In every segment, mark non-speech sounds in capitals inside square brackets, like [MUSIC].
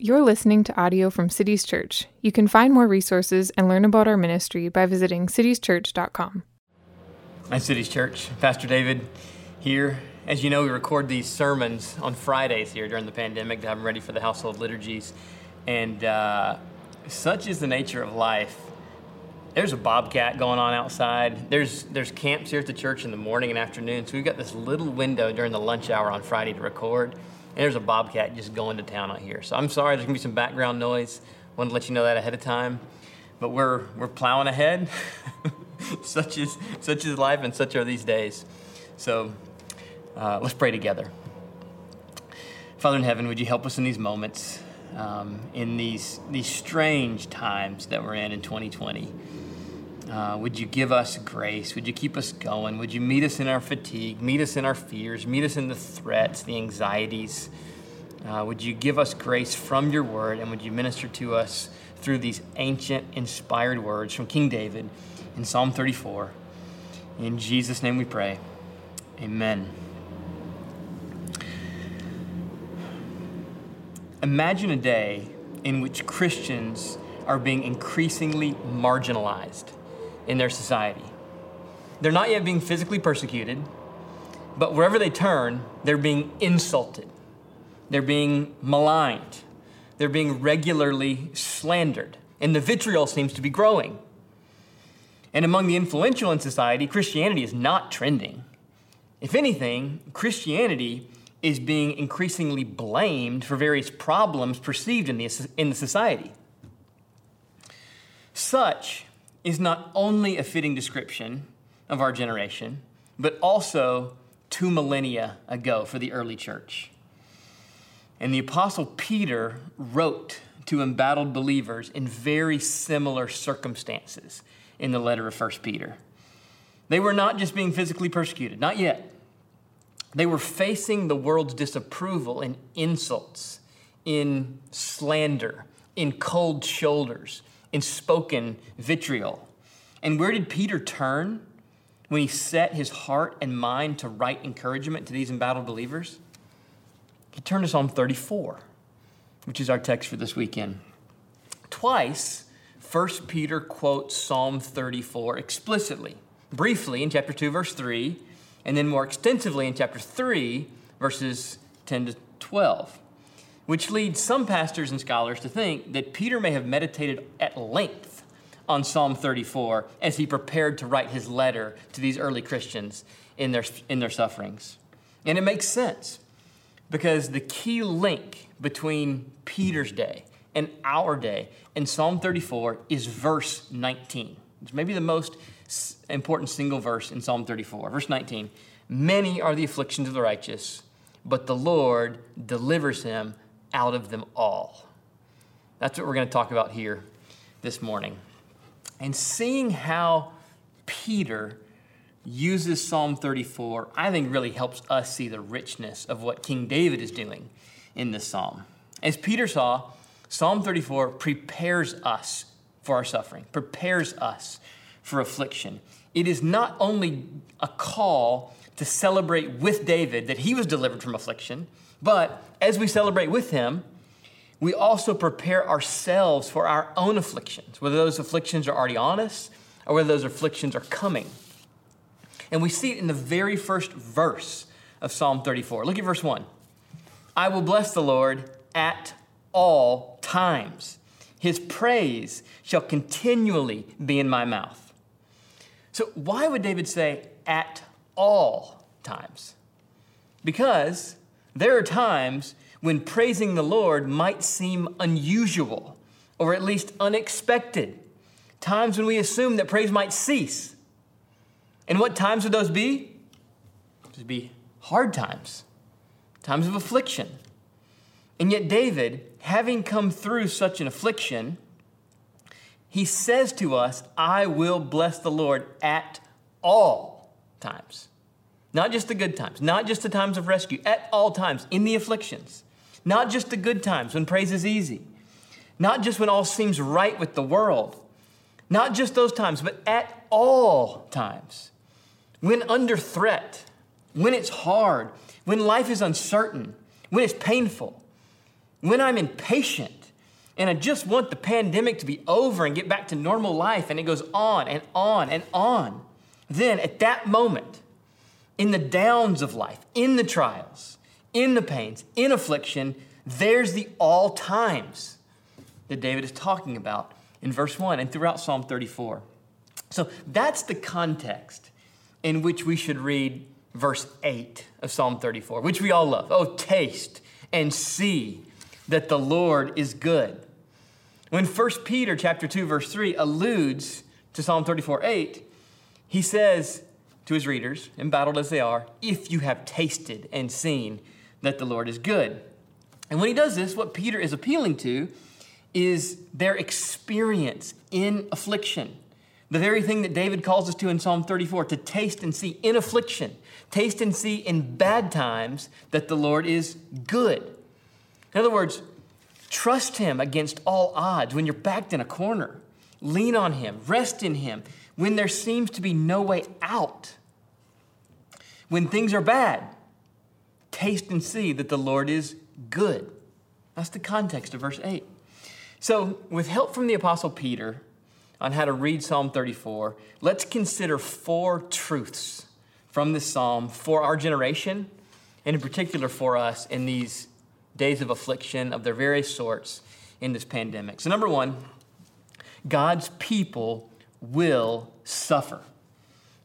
You're listening to audio from Cities Church. You can find more resources and learn about our ministry by visiting citieschurch.com. Hi, Cities Church. Pastor David here. As you know, we record these sermons on Fridays here during the pandemic to have them ready for the household liturgies. And uh, such is the nature of life. There's a bobcat going on outside. There's there's camps here at the church in the morning and afternoon. So we've got this little window during the lunch hour on Friday to record and there's a bobcat just going to town out here. So I'm sorry, there's gonna be some background noise. Wanted to let you know that ahead of time. But we're we're plowing ahead. [LAUGHS] such is such is life, and such are these days. So uh, let's pray together. Father in heaven, would you help us in these moments, um, in these these strange times that we're in in 2020? Uh, would you give us grace? Would you keep us going? Would you meet us in our fatigue, meet us in our fears, meet us in the threats, the anxieties? Uh, would you give us grace from your word and would you minister to us through these ancient, inspired words from King David in Psalm 34? In Jesus' name we pray. Amen. Imagine a day in which Christians are being increasingly marginalized in their society. They're not yet being physically persecuted, but wherever they turn, they're being insulted. They're being maligned. They're being regularly slandered. And the vitriol seems to be growing. And among the influential in society, Christianity is not trending. If anything, Christianity is being increasingly blamed for various problems perceived in the, in the society. Such is not only a fitting description of our generation, but also two millennia ago for the early church. And the Apostle Peter wrote to embattled believers in very similar circumstances in the letter of 1 Peter. They were not just being physically persecuted, not yet. They were facing the world's disapproval in insults, in slander, in cold shoulders, in spoken vitriol. And where did Peter turn when he set his heart and mind to write encouragement to these embattled believers? He turned to Psalm 34, which is our text for this weekend. Twice, 1 Peter quotes Psalm 34 explicitly, briefly in chapter 2, verse 3, and then more extensively in chapter 3, verses 10 to 12 which leads some pastors and scholars to think that Peter may have meditated at length on Psalm 34 as he prepared to write his letter to these early Christians in their, in their sufferings. And it makes sense because the key link between Peter's day and our day in Psalm 34 is verse 19. It's maybe the most important single verse in Psalm 34. Verse 19 Many are the afflictions of the righteous, but the Lord delivers him out of them all. That's what we're going to talk about here this morning. And seeing how Peter uses Psalm 34, I think really helps us see the richness of what King David is doing in this psalm. As Peter saw, Psalm 34 prepares us for our suffering, prepares us for affliction. It is not only a call to celebrate with David that he was delivered from affliction, but as we celebrate with him, we also prepare ourselves for our own afflictions, whether those afflictions are already on us or whether those afflictions are coming. And we see it in the very first verse of Psalm 34. Look at verse 1. I will bless the Lord at all times. His praise shall continually be in my mouth. So, why would David say at all times? Because there are times when praising the Lord might seem unusual or at least unexpected. Times when we assume that praise might cease. And what times would those be? Those would be hard times, times of affliction. And yet, David, having come through such an affliction, he says to us, I will bless the Lord at all times. Not just the good times, not just the times of rescue, at all times, in the afflictions. Not just the good times when praise is easy. Not just when all seems right with the world. Not just those times, but at all times. When under threat, when it's hard, when life is uncertain, when it's painful. when I'm impatient and I just want the pandemic to be over and get back to normal life, and it goes on and on and on, then at that moment, in the downs of life, in the trials, in the pains, in affliction, there's the all times that David is talking about in verse 1 and throughout Psalm 34. So that's the context in which we should read verse 8 of Psalm 34, which we all love. Oh, taste and see that the Lord is good. When 1 Peter chapter 2 verse 3 alludes to Psalm 34 8, he says to his readers, embattled as they are, if you have tasted and seen that the Lord is good. And when he does this, what Peter is appealing to is their experience in affliction. The very thing that David calls us to in Psalm 34 to taste and see in affliction, taste and see in bad times that the Lord is good. In other words, trust Him against all odds when you're backed in a corner. Lean on Him, rest in Him when there seems to be no way out. When things are bad, taste and see that the Lord is good. That's the context of verse 8. So, with help from the Apostle Peter on how to read Psalm 34, let's consider four truths from this psalm for our generation, and in particular for us in these days of affliction of their various sorts in this pandemic. So, number one, God's people will suffer.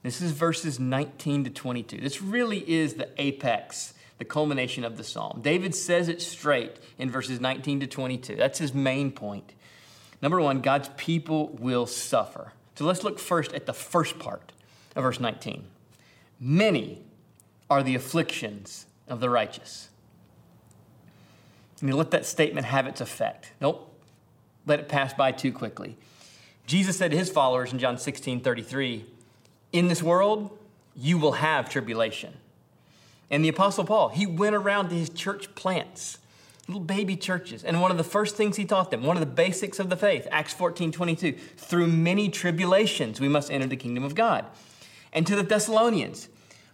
This is verses 19 to 22. This really is the apex the culmination of the psalm. David says it straight in verses 19 to 22. That's his main point. Number one, God's people will suffer. So let's look first at the first part of verse 19. Many are the afflictions of the righteous. And you let that statement have its effect. Don't let it pass by too quickly. Jesus said to his followers in John 16 33, In this world, you will have tribulation. And the Apostle Paul, he went around to his church plants, little baby churches. And one of the first things he taught them, one of the basics of the faith, Acts 14 22, through many tribulations we must enter the kingdom of God. And to the Thessalonians,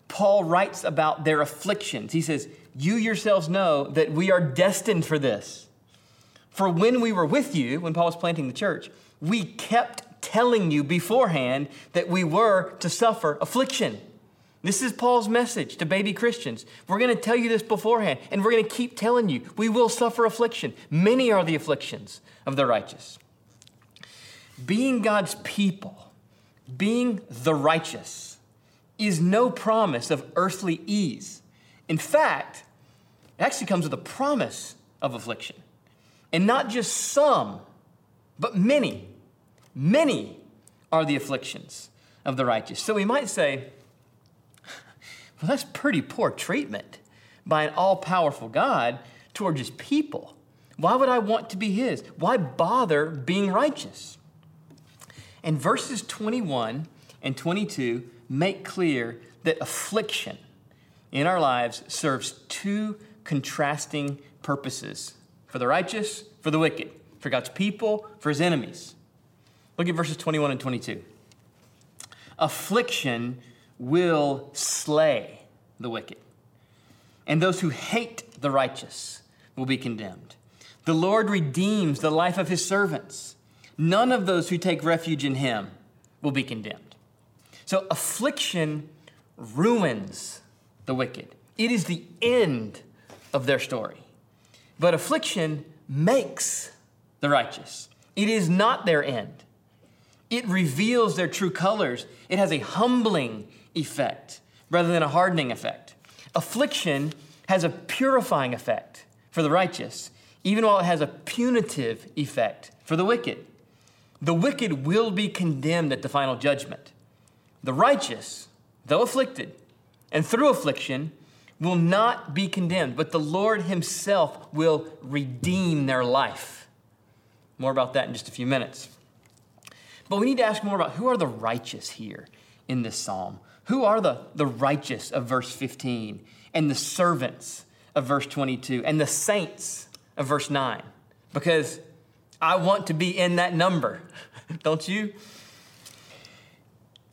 Paul writes about their afflictions. He says, You yourselves know that we are destined for this. For when we were with you, when Paul was planting the church, we kept telling you beforehand that we were to suffer affliction. This is Paul's message to baby Christians. We're going to tell you this beforehand, and we're going to keep telling you we will suffer affliction. Many are the afflictions of the righteous. Being God's people, being the righteous, is no promise of earthly ease. In fact, it actually comes with a promise of affliction. And not just some, but many. Many are the afflictions of the righteous. So we might say, well, that's pretty poor treatment by an all powerful God toward his people. Why would I want to be his? Why bother being righteous? And verses 21 and 22 make clear that affliction in our lives serves two contrasting purposes for the righteous, for the wicked, for God's people, for his enemies. Look at verses 21 and 22. Affliction will slay the wicked, and those who hate the righteous will be condemned. The Lord redeems the life of his servants. None of those who take refuge in him will be condemned. So, affliction ruins the wicked, it is the end of their story. But affliction makes the righteous, it is not their end. It reveals their true colors. It has a humbling effect rather than a hardening effect. Affliction has a purifying effect for the righteous, even while it has a punitive effect for the wicked. The wicked will be condemned at the final judgment. The righteous, though afflicted, and through affliction, will not be condemned, but the Lord Himself will redeem their life. More about that in just a few minutes. But we need to ask more about who are the righteous here in this psalm? Who are the, the righteous of verse 15 and the servants of verse 22 and the saints of verse 9? Because I want to be in that number, [LAUGHS] don't you?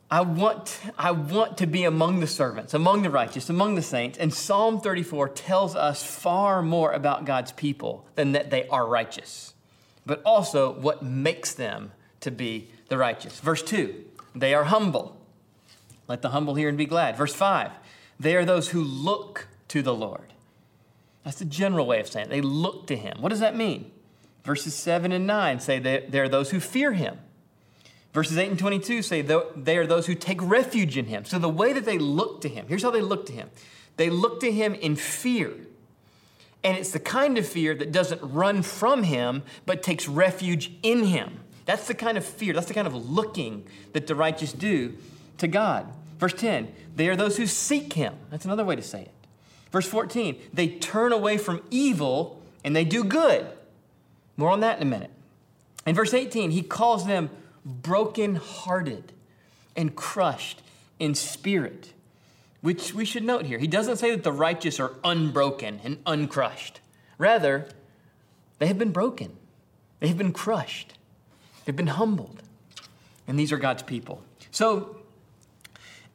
I want, I want to be among the servants, among the righteous, among the saints. And Psalm 34 tells us far more about God's people than that they are righteous, but also what makes them to be the righteous. Verse 2 they are humble. Let the humble hear and be glad. Verse 5 they are those who look to the Lord. That's the general way of saying it. They look to him. What does that mean? Verses 7 and 9 say that they are those who fear him. Verses 8 and 22 say they are those who take refuge in him. So the way that they look to him, here's how they look to him they look to him in fear. And it's the kind of fear that doesn't run from him, but takes refuge in him. That's the kind of fear, that's the kind of looking that the righteous do to God. Verse 10, they are those who seek him. That's another way to say it. Verse 14, they turn away from evil and they do good. More on that in a minute. In verse 18, he calls them broken-hearted and crushed in spirit, which we should note here. He doesn't say that the righteous are unbroken and uncrushed. Rather, they have been broken, they have been crushed, they've been humbled. And these are God's people. So,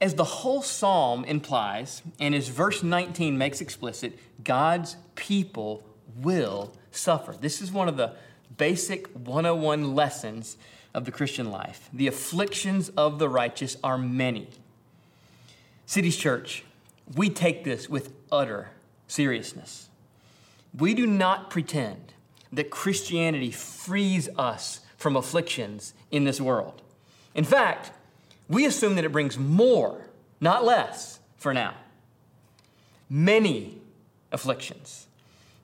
as the whole psalm implies, and as verse 19 makes explicit, God's people will suffer. This is one of the basic 101 lessons of the Christian life. The afflictions of the righteous are many. Cities Church, we take this with utter seriousness. We do not pretend that Christianity frees us from afflictions in this world. In fact, we assume that it brings more, not less, for now. Many afflictions.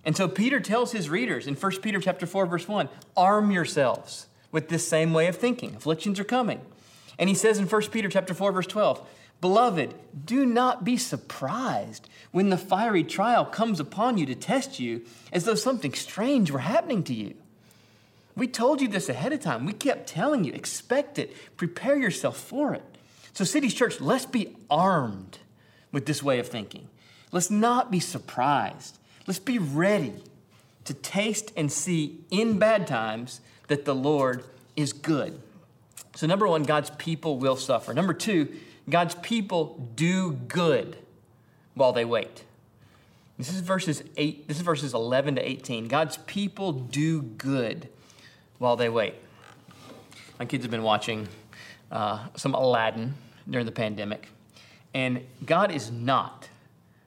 And so Peter tells his readers in 1 Peter chapter 4 verse 1, arm yourselves with this same way of thinking. Afflictions are coming. And he says in 1 Peter chapter 4 verse 12, Beloved, do not be surprised when the fiery trial comes upon you to test you as though something strange were happening to you. We told you this ahead of time. We kept telling you, expect it, prepare yourself for it. So, Cities Church, let's be armed with this way of thinking. Let's not be surprised. Let's be ready to taste and see in bad times that the Lord is good. So, number one, God's people will suffer. Number two, God's people do good while they wait. This is verses 8, this is verses 11 to 18. God's people do good while they wait. My kids have been watching uh, some Aladdin during the pandemic, and God is not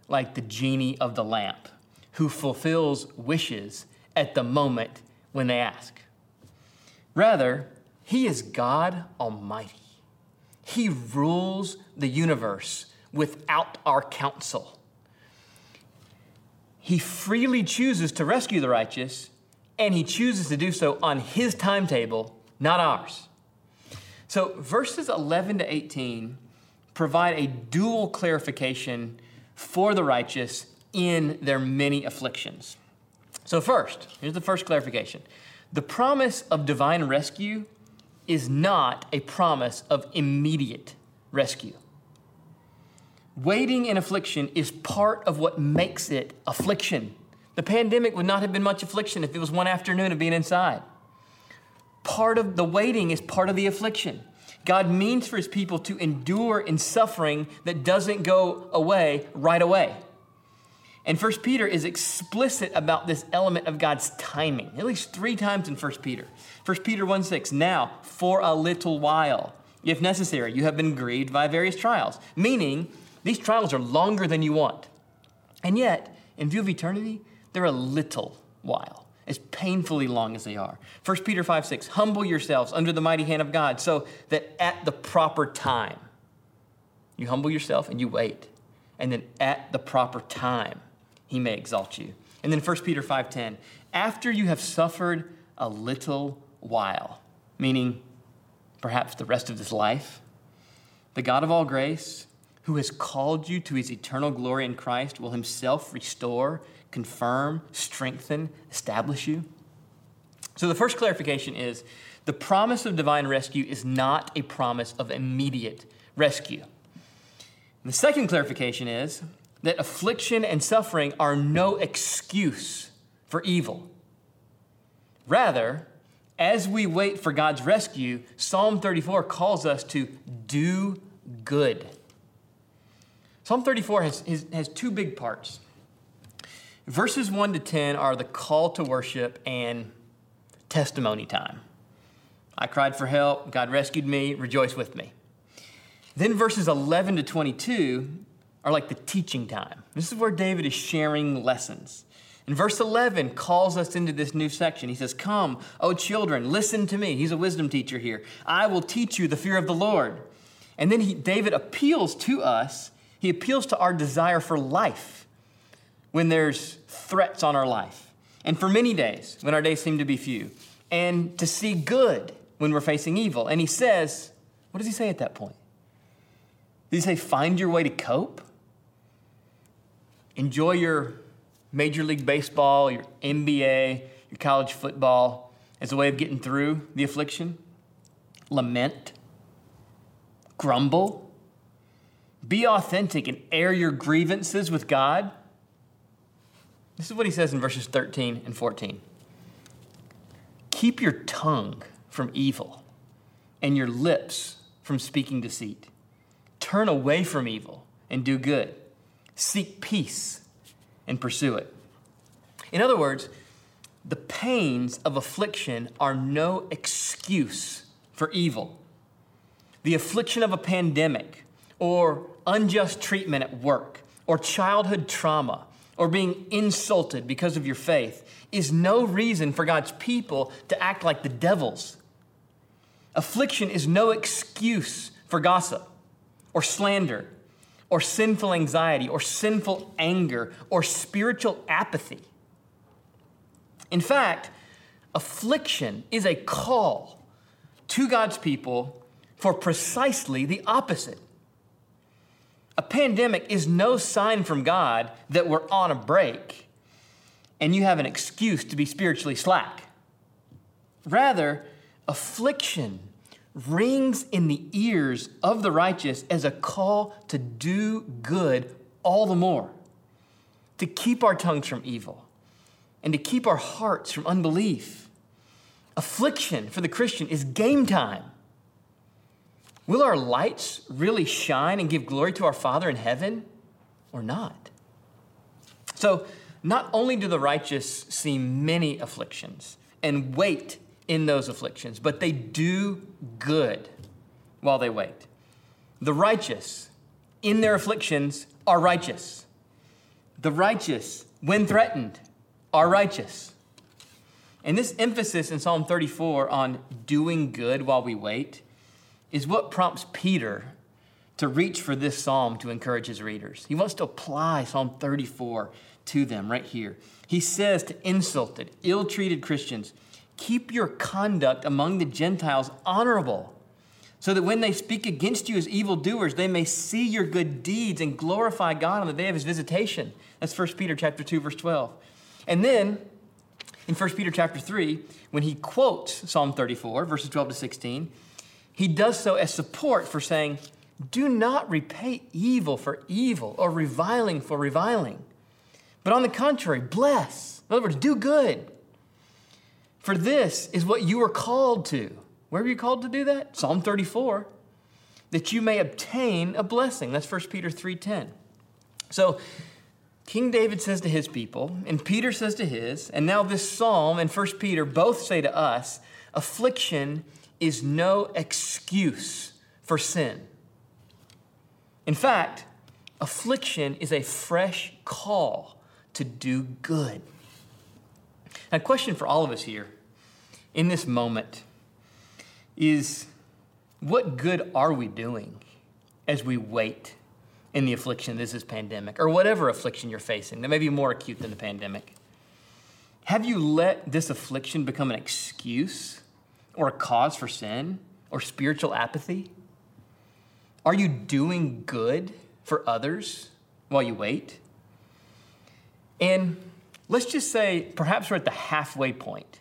like the genie of the lamp who fulfills wishes at the moment when they ask. Rather, He is God Almighty. He rules the universe without our counsel. He freely chooses to rescue the righteous and he chooses to do so on his timetable, not ours. So, verses 11 to 18 provide a dual clarification for the righteous in their many afflictions. So, first, here's the first clarification the promise of divine rescue is not a promise of immediate rescue. Waiting in affliction is part of what makes it affliction. The pandemic would not have been much affliction if it was one afternoon of being inside. Part of the waiting is part of the affliction. God means for his people to endure in suffering that doesn't go away right away. And First Peter is explicit about this element of God's timing, at least three times in First Peter. First Peter 1 6, now for a little while, if necessary, you have been grieved by various trials, meaning these trials are longer than you want. And yet, in view of eternity, they're a little while, as painfully long as they are. 1 Peter 5 6, humble yourselves under the mighty hand of God, so that at the proper time, you humble yourself and you wait. And then at the proper time, he may exalt you. And then 1 Peter 5:10, after you have suffered a little while, meaning perhaps the rest of this life, the God of all grace, who has called you to his eternal glory in Christ, will himself restore confirm, strengthen, establish you. So the first clarification is the promise of divine rescue is not a promise of immediate rescue. The second clarification is that affliction and suffering are no excuse for evil. Rather, as we wait for God's rescue, Psalm 34 calls us to do good. Psalm 34 has, has, has two big parts. Verses 1 to 10 are the call to worship and testimony time. I cried for help, God rescued me, rejoice with me. Then verses 11 to 22 are like the teaching time. This is where David is sharing lessons. And verse 11 calls us into this new section. He says, Come, O children, listen to me. He's a wisdom teacher here. I will teach you the fear of the Lord. And then he, David appeals to us, he appeals to our desire for life when there's threats on our life, and for many days when our days seem to be few, and to see good when we're facing evil. And he says, What does he say at that point? Does he say, Find your way to cope? Enjoy your Major League Baseball, your NBA, your college football as a way of getting through the affliction? Lament? Grumble? Be authentic and air your grievances with God? This is what he says in verses 13 and 14. Keep your tongue from evil and your lips from speaking deceit. Turn away from evil and do good. Seek peace and pursue it. In other words, the pains of affliction are no excuse for evil. The affliction of a pandemic, or unjust treatment at work, or childhood trauma, or being insulted because of your faith is no reason for God's people to act like the devils. Affliction is no excuse for gossip, or slander, or sinful anxiety or sinful anger or spiritual apathy. In fact, affliction is a call to God's people for precisely the opposite. A pandemic is no sign from God that we're on a break and you have an excuse to be spiritually slack. Rather, affliction rings in the ears of the righteous as a call to do good all the more, to keep our tongues from evil, and to keep our hearts from unbelief. Affliction for the Christian is game time. Will our lights really shine and give glory to our Father in heaven or not? So, not only do the righteous see many afflictions and wait in those afflictions, but they do good while they wait. The righteous in their afflictions are righteous. The righteous, when threatened, are righteous. And this emphasis in Psalm 34 on doing good while we wait is what prompts Peter to reach for this psalm to encourage his readers. He wants to apply Psalm 34 to them right here. He says to insulted, ill treated Christians, Keep your conduct among the Gentiles honorable, so that when they speak against you as evildoers, they may see your good deeds and glorify God on the day of his visitation. That's 1 Peter chapter 2, verse 12. And then in 1 Peter chapter 3, when he quotes Psalm 34, verses 12 to 16, he does so as support for saying, Do not repay evil for evil or reviling for reviling, but on the contrary, bless. In other words, do good for this is what you are called to. Where are you called to do that? Psalm 34. That you may obtain a blessing. That's 1 Peter 3:10. So King David says to his people, and Peter says to his, and now this psalm and 1 Peter both say to us, affliction is no excuse for sin. In fact, affliction is a fresh call to do good. Now, question for all of us here in this moment is what good are we doing as we wait in the affliction this is pandemic or whatever affliction you're facing that may be more acute than the pandemic? Have you let this affliction become an excuse or a cause for sin or spiritual apathy? Are you doing good for others while you wait? And let's just say perhaps we're at the halfway point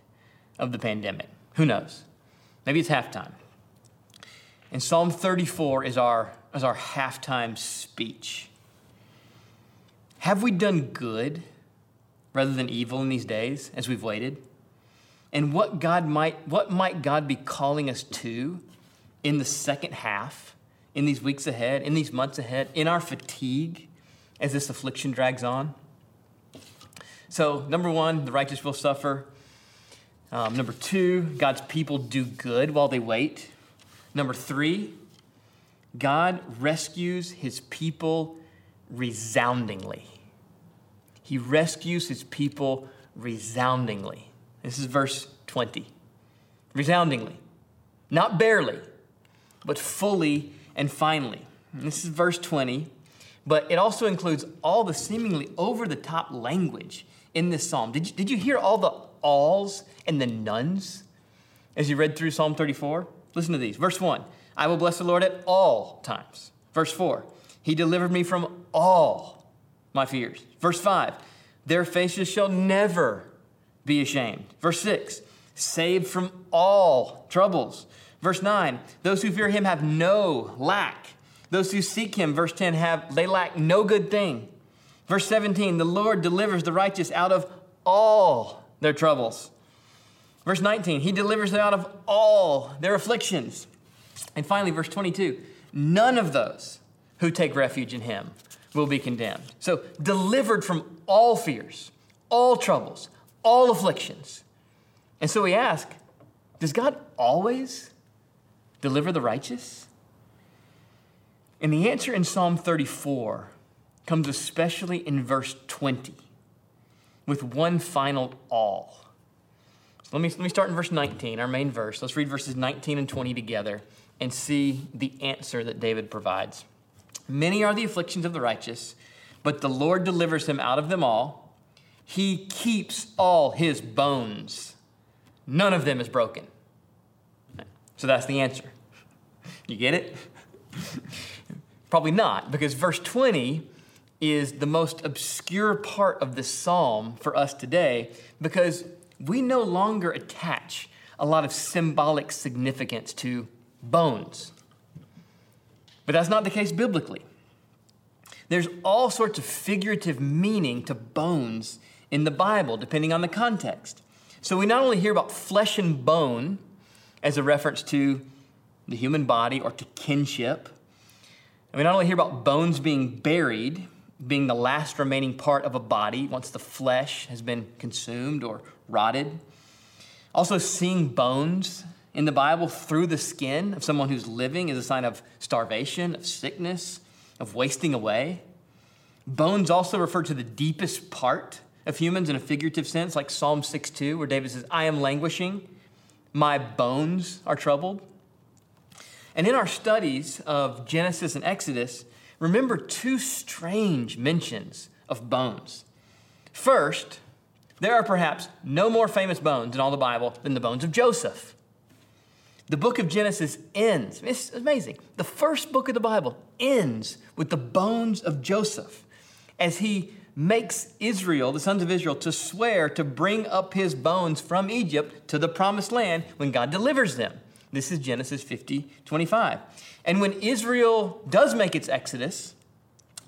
of the pandemic. Who knows? Maybe it's halftime. And Psalm 34 is our, is our halftime speech. Have we done good rather than evil in these days as we've waited? And what God might what might God be calling us to in the second half in these weeks ahead, in these months ahead, in our fatigue as this affliction drags on? So, number one, the righteous will suffer. Um, number two, God's people do good while they wait. Number three, God rescues his people resoundingly. He rescues his people resoundingly. This is verse 20. Resoundingly. Not barely, but fully and finally. And this is verse 20, but it also includes all the seemingly over the top language in this psalm. Did you, did you hear all the alls and the nones as you read through Psalm 34? Listen to these. Verse 1 I will bless the Lord at all times. Verse 4 He delivered me from all my fears. Verse 5 Their faces shall never be ashamed. Verse 6 Saved from all troubles. Verse 9 Those who fear him have no lack. Those who seek him, verse 10, have they lack no good thing. Verse 17 The Lord delivers the righteous out of all their troubles. Verse 19, he delivers them out of all their afflictions. And finally, verse 22, none of those who take refuge in him will be condemned. So, delivered from all fears, all troubles, all afflictions. And so we ask, does God always deliver the righteous? And the answer in Psalm 34 comes especially in verse 20 with one final all. So let me, let me start in verse 19, our main verse. Let's read verses 19 and 20 together and see the answer that David provides. Many are the afflictions of the righteous, but the Lord delivers him out of them all. He keeps all his bones, none of them is broken. So that's the answer. You get it? Probably not, because verse 20 is the most obscure part of this psalm for us today because we no longer attach a lot of symbolic significance to bones. But that's not the case biblically. There's all sorts of figurative meaning to bones in the Bible, depending on the context. So we not only hear about flesh and bone as a reference to the human body or to kinship, and we not only hear about bones being buried, being the last remaining part of a body once the flesh has been consumed or rotted. Also, seeing bones in the Bible through the skin of someone who's living is a sign of starvation, of sickness, of wasting away. Bones also refer to the deepest part of humans in a figurative sense, like Psalm 6:2, where David says, I am languishing, my bones are troubled. And in our studies of Genesis and Exodus, remember two strange mentions of bones. First, there are perhaps no more famous bones in all the Bible than the bones of Joseph. The book of Genesis ends, it's amazing. The first book of the Bible ends with the bones of Joseph as he makes Israel, the sons of Israel, to swear to bring up his bones from Egypt to the promised land when God delivers them. This is Genesis 50, 25. And when Israel does make its exodus,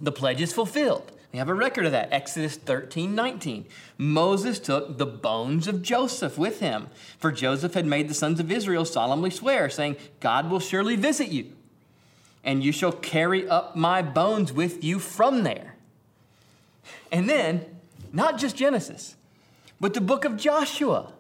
the pledge is fulfilled. We have a record of that. Exodus 13, 19. Moses took the bones of Joseph with him, for Joseph had made the sons of Israel solemnly swear, saying, God will surely visit you, and you shall carry up my bones with you from there. And then, not just Genesis, but the book of Joshua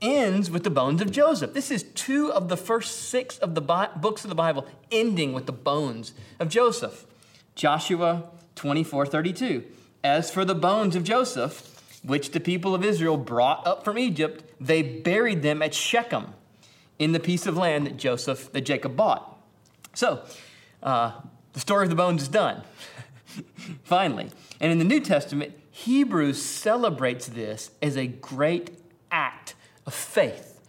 ends with the bones of Joseph. This is two of the first six of the Bi- books of the Bible ending with the bones of Joseph. Joshua 24 32. As for the bones of Joseph, which the people of Israel brought up from Egypt, they buried them at Shechem in the piece of land that Joseph, that Jacob bought. So, uh, the story of the bones is done, [LAUGHS] finally. And in the New Testament, Hebrews celebrates this as a great act of faith.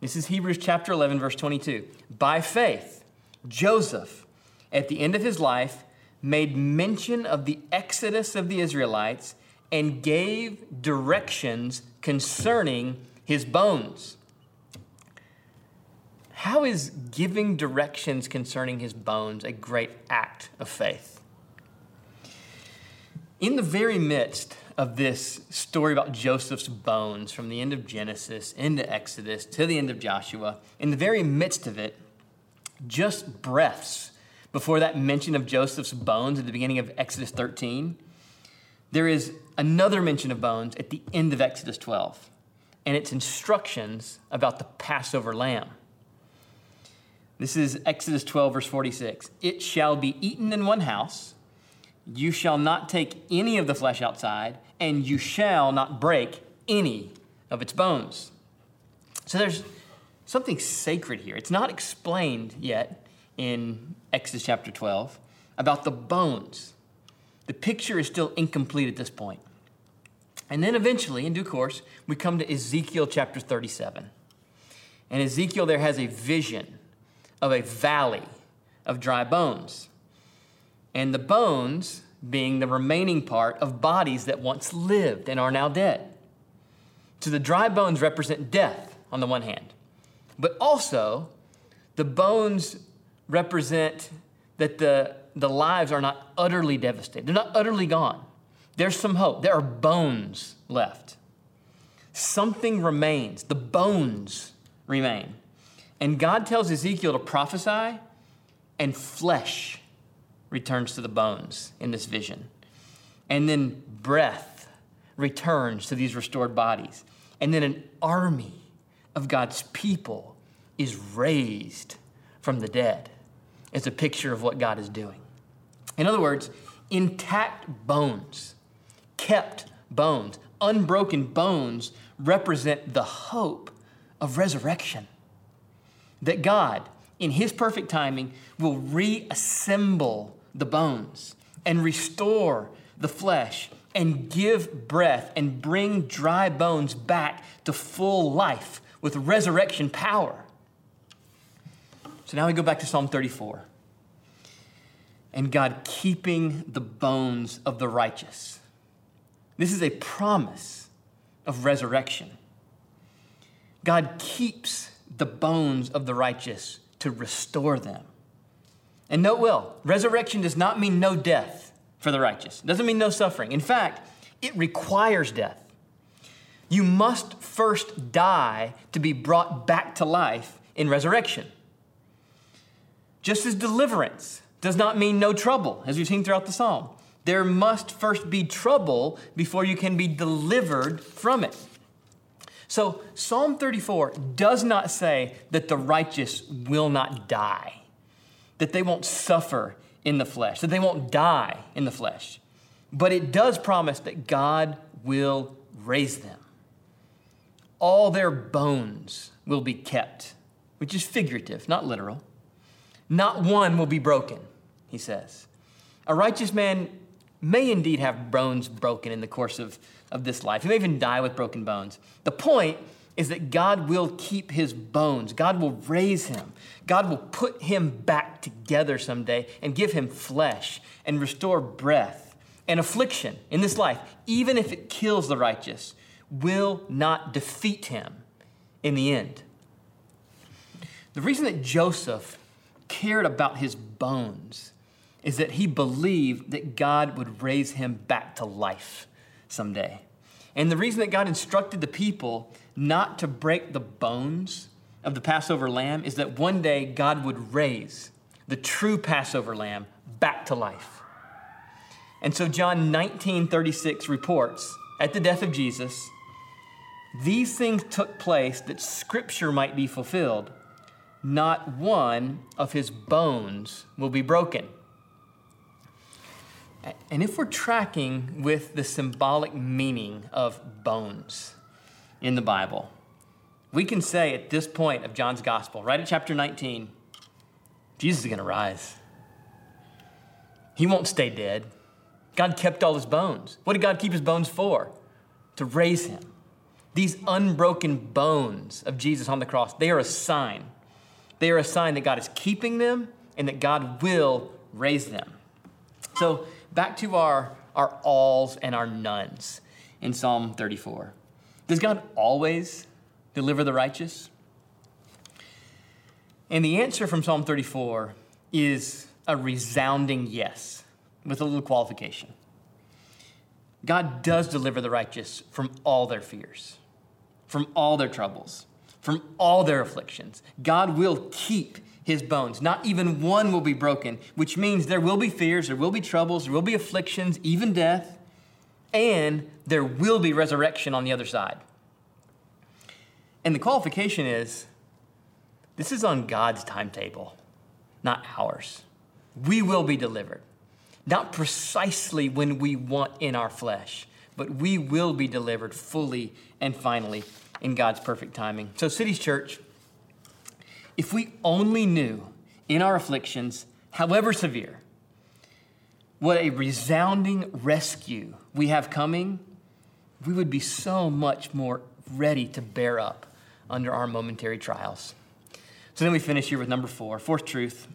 This is Hebrews chapter 11, verse 22. By faith, Joseph, at the end of his life, made mention of the exodus of the Israelites and gave directions concerning his bones. How is giving directions concerning his bones a great act of faith? In the very midst of this story about Joseph's bones from the end of Genesis into Exodus to the end of Joshua, in the very midst of it, just breaths before that mention of Joseph's bones at the beginning of Exodus 13, there is another mention of bones at the end of Exodus 12, and it's instructions about the Passover lamb. This is Exodus 12, verse 46. It shall be eaten in one house. You shall not take any of the flesh outside, and you shall not break any of its bones. So there's something sacred here. It's not explained yet in Exodus chapter 12 about the bones. The picture is still incomplete at this point. And then eventually, in due course, we come to Ezekiel chapter 37. And Ezekiel there has a vision of a valley of dry bones. And the bones being the remaining part of bodies that once lived and are now dead. So the dry bones represent death on the one hand, but also the bones represent that the, the lives are not utterly devastated. They're not utterly gone. There's some hope. There are bones left. Something remains. The bones remain. And God tells Ezekiel to prophesy, and flesh returns to the bones in this vision. And then breath returns to these restored bodies. And then an army of God's people is raised from the dead. It's a picture of what God is doing. In other words, intact bones, kept bones, unbroken bones represent the hope of resurrection. That God, in His perfect timing, will reassemble the bones and restore the flesh and give breath and bring dry bones back to full life with resurrection power. So now we go back to Psalm 34. And God keeping the bones of the righteous. This is a promise of resurrection. God keeps the bones of the righteous to restore them. And note well, resurrection does not mean no death for the righteous. It doesn't mean no suffering. In fact, it requires death. You must first die to be brought back to life in resurrection. Just as deliverance does not mean no trouble, as we've seen throughout the psalm. There must first be trouble before you can be delivered from it. So, Psalm 34 does not say that the righteous will not die, that they won't suffer in the flesh, that they won't die in the flesh. But it does promise that God will raise them. All their bones will be kept, which is figurative, not literal. Not one will be broken, he says. A righteous man may indeed have bones broken in the course of, of this life. He may even die with broken bones. The point is that God will keep his bones. God will raise him. God will put him back together someday and give him flesh and restore breath and affliction in this life, even if it kills the righteous, will not defeat him in the end. The reason that Joseph cared about his bones is that he believed that God would raise him back to life someday. And the reason that God instructed the people not to break the bones of the Passover lamb is that one day God would raise the true Passover lamb back to life. And so John 19 36 reports at the death of Jesus, these things took place that scripture might be fulfilled not one of his bones will be broken. And if we're tracking with the symbolic meaning of bones in the Bible, we can say at this point of John's gospel, right at chapter 19, Jesus is going to rise. He won't stay dead. God kept all his bones. What did God keep his bones for? To raise him. These unbroken bones of Jesus on the cross, they are a sign they are a sign that God is keeping them and that God will raise them. So, back to our, our alls and our nones in Psalm 34. Does God always deliver the righteous? And the answer from Psalm 34 is a resounding yes, with a little qualification. God does deliver the righteous from all their fears, from all their troubles from all their afflictions. God will keep his bones. Not even one will be broken, which means there will be fears, there will be troubles, there will be afflictions, even death, and there will be resurrection on the other side. And the qualification is this is on God's timetable, not ours. We will be delivered. Not precisely when we want in our flesh, but we will be delivered fully and finally in God's perfect timing. So, Cities Church, if we only knew in our afflictions, however severe, what a resounding rescue we have coming, we would be so much more ready to bear up under our momentary trials. So then we finish here with number four, fourth truth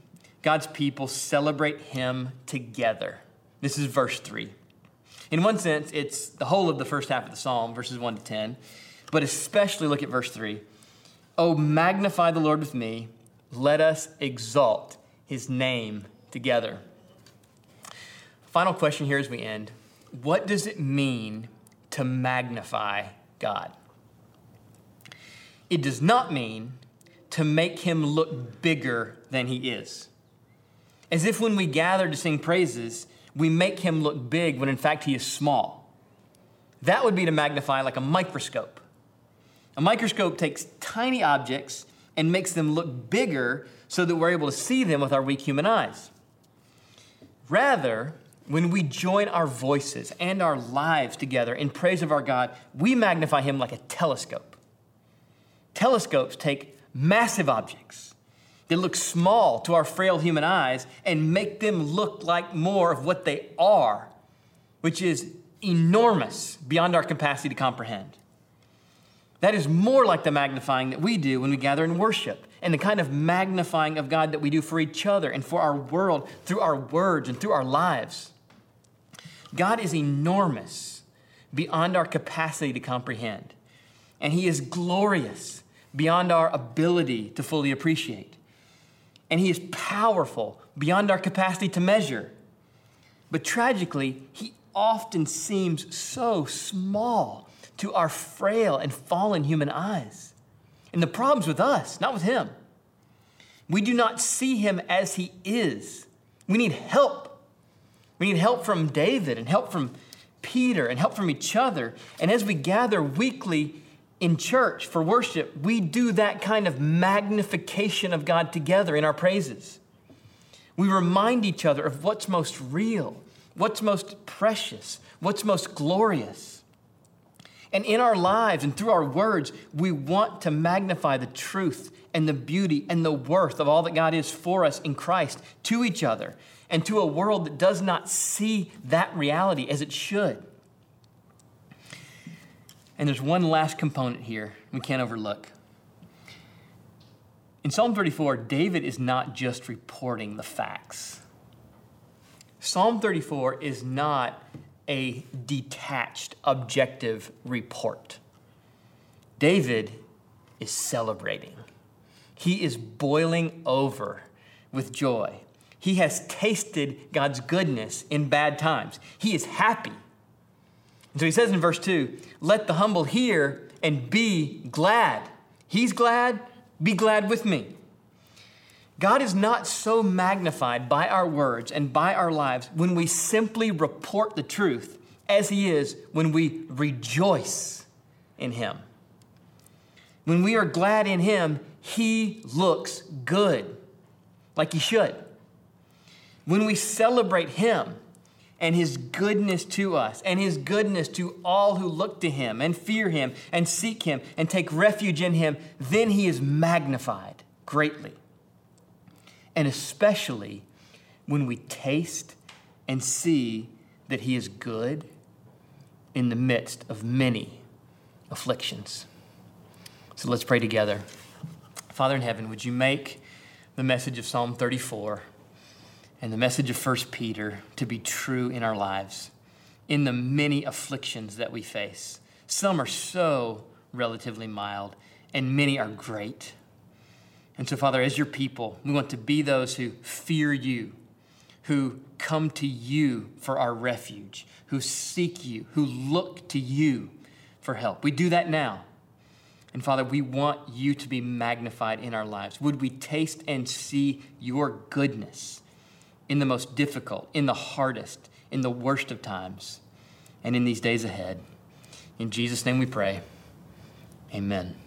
God's people celebrate Him together. This is verse three. In one sense, it's the whole of the first half of the psalm, verses 1 to 10, but especially look at verse 3. Oh, magnify the Lord with me. Let us exalt his name together. Final question here as we end What does it mean to magnify God? It does not mean to make him look bigger than he is. As if when we gather to sing praises, we make him look big when in fact he is small. That would be to magnify like a microscope. A microscope takes tiny objects and makes them look bigger so that we're able to see them with our weak human eyes. Rather, when we join our voices and our lives together in praise of our God, we magnify Him like a telescope. Telescopes take massive objects that look small to our frail human eyes and make them look like more of what they are, which is enormous beyond our capacity to comprehend. That is more like the magnifying that we do when we gather in worship and the kind of magnifying of God that we do for each other and for our world through our words and through our lives. God is enormous beyond our capacity to comprehend, and He is glorious beyond our ability to fully appreciate. And He is powerful beyond our capacity to measure. But tragically, He often seems so small to our frail and fallen human eyes. And the problem's with us, not with Him. We do not see Him as He is. We need help. We need help from David and help from Peter and help from each other. And as we gather weekly in church for worship, we do that kind of magnification of God together in our praises. We remind each other of what's most real, what's most precious, what's most glorious. And in our lives and through our words, we want to magnify the truth and the beauty and the worth of all that God is for us in Christ to each other and to a world that does not see that reality as it should. And there's one last component here we can't overlook. In Psalm 34, David is not just reporting the facts. Psalm 34 is not a detached, objective report. David is celebrating. He is boiling over with joy. He has tasted God's goodness in bad times. He is happy. And so he says in verse 2 Let the humble hear and be glad. He's glad, be glad with me. God is not so magnified by our words and by our lives when we simply report the truth as He is when we rejoice in Him. When we are glad in Him, He looks good, like He should. When we celebrate Him and His goodness to us and His goodness to all who look to Him and fear Him and seek Him and take refuge in Him, then He is magnified greatly and especially when we taste and see that He is good in the midst of many afflictions. So let's pray together. Father in heaven, would you make the message of Psalm 34 and the message of 1 Peter to be true in our lives, in the many afflictions that we face? Some are so relatively mild, and many are great. And so, Father, as your people, we want to be those who fear you, who come to you for our refuge, who seek you, who look to you for help. We do that now. And Father, we want you to be magnified in our lives. Would we taste and see your goodness in the most difficult, in the hardest, in the worst of times, and in these days ahead? In Jesus' name we pray. Amen.